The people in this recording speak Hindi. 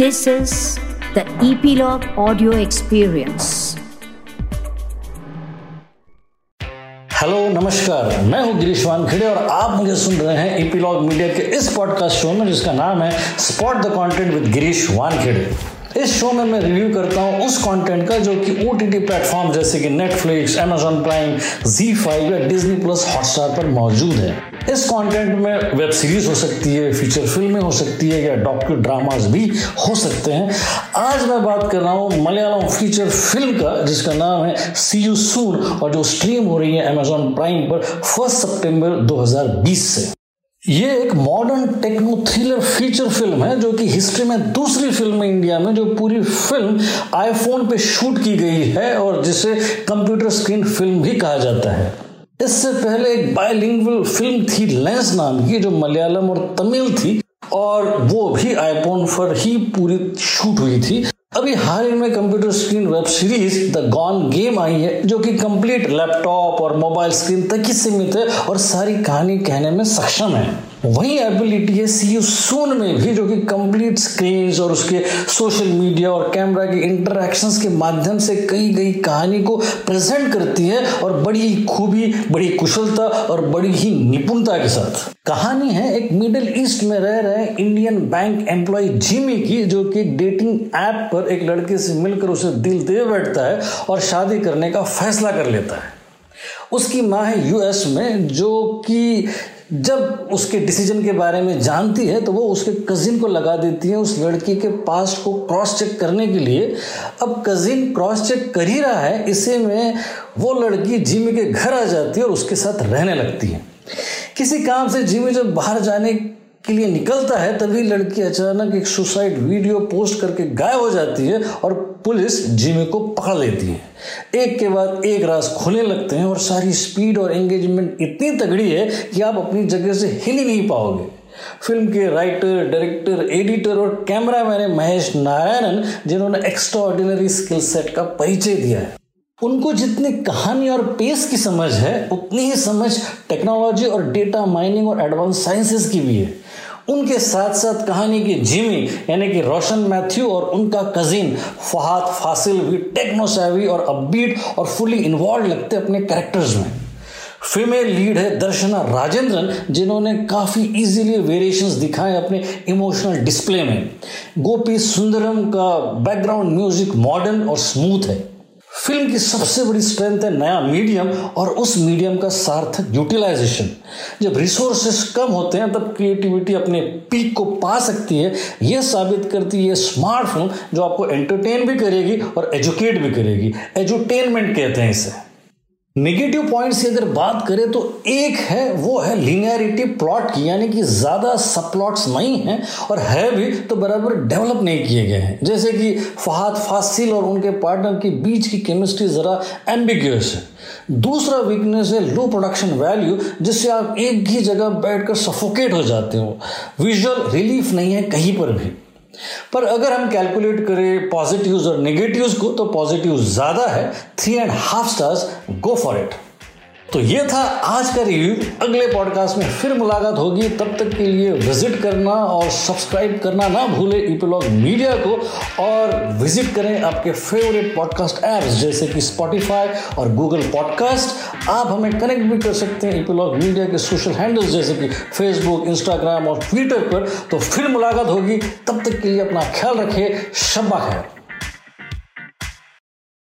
This is the Epilogue Audio Experience. Hello नमस्कार मैं हूँ गिरीश वानखेड़े और आप मुझे सुन रहे हैं ईपीलॉग मीडिया के इस पॉडकास्ट शो में, जिसका नाम है spot the content with Girish Wankhede इस शो में मैं रिव्यू करता हूँ उस कंटेंट का जो कि ओ टी प्लेटफॉर्म जैसे कि Netflix Amazon Prime Zee five या डिजनी प्लस हॉटस्टार पर मौजूद है। इस कंटेंट में वेब सीरीज़ हो सकती है फीचर फ़िल्में हो सकती है या डॉक्टर ड्रामाज भी हो सकते हैं। आज मैं बात कर रहा हूँ मलयालम फीचर फ़िल्म का, जिसका नाम है सी यू सून और जो स्ट्रीम हो रही है अमेजॉन प्राइम पर फ़र्स्ट सितंबर 2020 से। ये एक modern techno thriller feature film है, जो कि हिस्ट्री में दूसरी फ़िल्म है इंडिया में, जो पूरी फ़िल्म आईफोन पे शूट की गई है और जिसे कंप्यूटर स्क्रीन फ़िल्म भी कहा जाता है। इससे पहले एक बायलिंगुअल फ़िल्म थी लेंस नाम की, जो मलयालम और तमिल थी, और वो भी आईफोन पर ही पूरी शूट हुई थी। अभी हाल ही में computer screen web series the gone game आई है, जो कि कंप्लीट लैपटॉप और मोबाइल स्क्रीन तक ही सीमित है और सारी कहानी कहने में सक्षम है। वही एबिलिटी है सी यू सोन में भी जो कि कंप्लीट स्क्रीन और उसके सोशल मीडिया और कैमरा के इंटरक्शंस के माध्यम से कई गई कहानी को प्रेजेंट करती है और बड़ी ही खूबी, बड़ी कुशलता और बड़ी ही निपुणता के साथ। कहानी है एक मिडिल ईस्ट में रह रहे इंडियन बैंक एम्प्लॉय जिमी की, जो कि डेटिंग ऐप पर एक लड़के से मिलकर उसे दिल दे बैठता है और शादी करने का फैसला कर लेता है। उसकी माँ है यूएस में, जो कि जब उसके डिसीज़न के बारे में जानती है तो वो उसके कजिन को लगा देती है उस लड़की के पास को क्रॉस चेक करने के लिए। अब कजिन क्रॉस चेक कर ही रहा है, इसे में वो लड़की जिमी के घर आ जाती है और उसके साथ रहने लगती है। किसी काम से जिमी जब बाहर जाने के लिए निकलता है, तभी लड़की अचानक एक सुसाइड वीडियो पोस्ट करके गायब हो जाती है और पुलिस जिमी को पकड़ लेती है। एक के बाद एक राज खुलने लगते हैं और सारी स्पीड और एंगेजमेंट इतनी तगड़ी है कि आप अपनी जगह से हिल ही नहीं पाओगे। फ़िल्म के राइटर डायरेक्टर एडिटर और कैमरामैन है महेश नारायणन, जिन्होंने एक्स्ट्रा ऑर्डिनरी स्किल सेट का परिचय दिया है। उनको जितनी कहानी और पेस की समझ है, उतनी ही समझ टेक्नोलॉजी और डेटा माइनिंग और एडवांस साइंसेस की भी है। उनके साथ साथ कहानी की जिमी यानी कि रोशन मैथ्यू और उनका कजिन फहाद फासिल भी टेक्नोसैवी और अपबीट और फुली इन्वॉल्व लगते अपने कैरेक्टर्स में। फीमेल लीड है दर्शना राजेंद्रन, जिन्होंने काफ़ी इजीली वेरिएशंस दिखाए अपने इमोशनल डिस्प्ले में। गोपी सुंदरम का बैकग्राउंड म्यूज़िक मॉडर्न और स्मूथ है। फ़िल्म की सबसे बड़ी स्ट्रेंथ है नया मीडियम और उस मीडियम का सार्थक यूटिलाइजेशन जब रिसोर्सेस कम होते हैं, तब क्रिएटिविटी अपने पीक को पा सकती है। यह साबित करती है स्मार्ट फ़िल्म जो आपको एंटरटेन भी करेगी और एजुकेट भी करेगी। एजुटेनमेंट कहते हैं इसे। नेगेटिव पॉइंट्स की अगर बात करें तो एक है, वो है लीनियरिटी प्लॉट की, यानी कि ज़्यादा सब प्लॉट्स नहीं हैं और है भी तो बराबर डेवलप नहीं किए गए हैं। जैसे कि फहाद फासिल और उनके पार्टनर के बीच की केमिस्ट्री ज़रा एम्बिग्यूस है। दूसरा वीकनेस है लो प्रोडक्शन वैल्यू जिससे आप एक ही जगह बैठकर सफोकेट हो जाते हो। विजुअल रिलीफ नहीं है कहीं पर भी। पर अगर हम कैलकुलेट करें पॉजिटिव्स और नेगेटिव्स को तो पॉजिटिव ज़्यादा है three and half stars go for it तो ये था आज का रिव्यू अगले पॉडकास्ट में फिर मुलाकात होगी। तब तक के लिए विज़िट करना और सब्सक्राइब करना ना भूले ईपीलॉग मीडिया को और विज़िट करें आपके फेवरेट पॉडकास्ट ऐप्स जैसे कि स्पॉटिफाई और गूगल पॉडकास्ट आप हमें कनेक्ट भी कर सकते हैं ईपीलॉग मीडिया के सोशल हैंडल्स जैसे कि फेसबुक इंस्टाग्राम और ट्विटर पर। तो फिर मुलाकात होगी। तब तक के लिए अपना ख्याल रखें। शब्बा खैर।